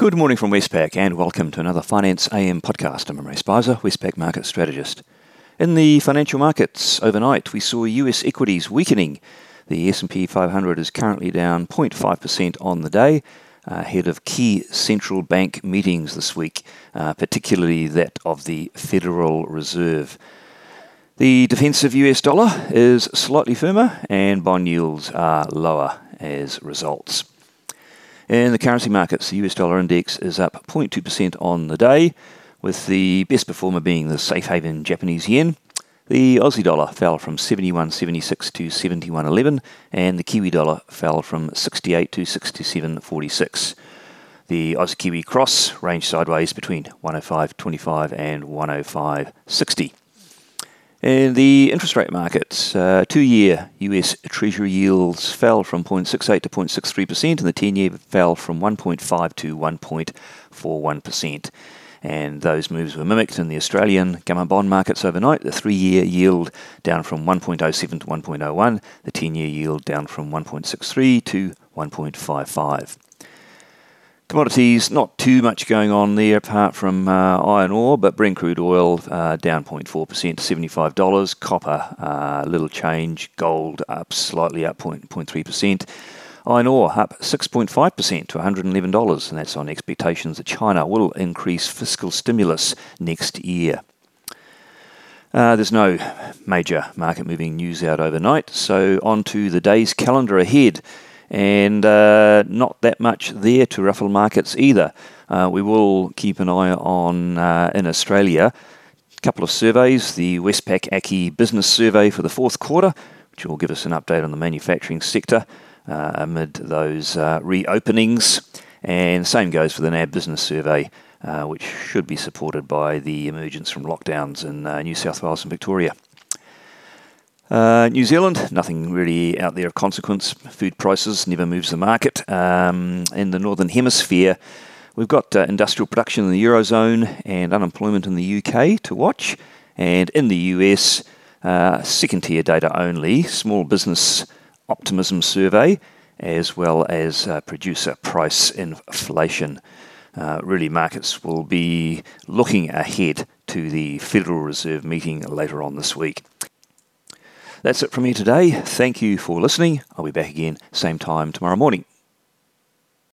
Good morning from Westpac and welcome to another Finance AM podcast. I'm Imre Speizer, Westpac Market Strategist. In the financial markets overnight, we saw US equities weakening. The S&P 500 is currently down 0.5% on the day, ahead of key central bank meetings this week, uh, particularly that of the Federal Reserve. The defensive US dollar is slightly firmer and bond yields are lower as results. In the currency markets, the US dollar index is up 0.2% on the day, with the best performer being the safe haven Japanese yen. The Aussie dollar fell from 71.76 to 71.11, and the Kiwi dollar fell from 68 to 67.46. The Aussie Kiwi cross ranged sideways between 105.25 and 105.60. In the interest rate markets, uh, two year US Treasury yields fell from 0.68 to 0.63%, and the 10 year fell from 1.5 to 1.41%. And those moves were mimicked in the Australian government bond markets overnight. The three year yield down from 1.07 to 1.01, the 10 year yield down from 1.63 to 1.55. Commodities, not too much going on there apart from uh, iron ore, but Brent crude oil uh, down 0.4% to $75. Copper, uh, little change. Gold up slightly up 0.3%. Iron ore up 6.5% to $111, and that's on expectations that China will increase fiscal stimulus next year. Uh, there's no major market moving news out overnight, so on to the day's calendar ahead and uh, not that much there to ruffle markets either. Uh, we will keep an eye on uh, in Australia a couple of surveys the Westpac ACCI Business Survey for the fourth quarter, which will give us an update on the manufacturing sector uh, amid those uh, reopenings. And same goes for the NAB Business Survey, uh, which should be supported by the emergence from lockdowns in New South Wales and Victoria. Uh, New Zealand, nothing really out there of consequence. Food prices never moves the market. Um, in the Northern Hemisphere, we've got uh, industrial production in the Eurozone and unemployment in the UK to watch. And in the US, uh, second tier data only, small business optimism survey, as well as uh, producer price inflation. Uh, really, markets will be looking ahead to the Federal Reserve meeting later on this week. That's it from me today. Thank you for listening. I'll be back again same time tomorrow morning.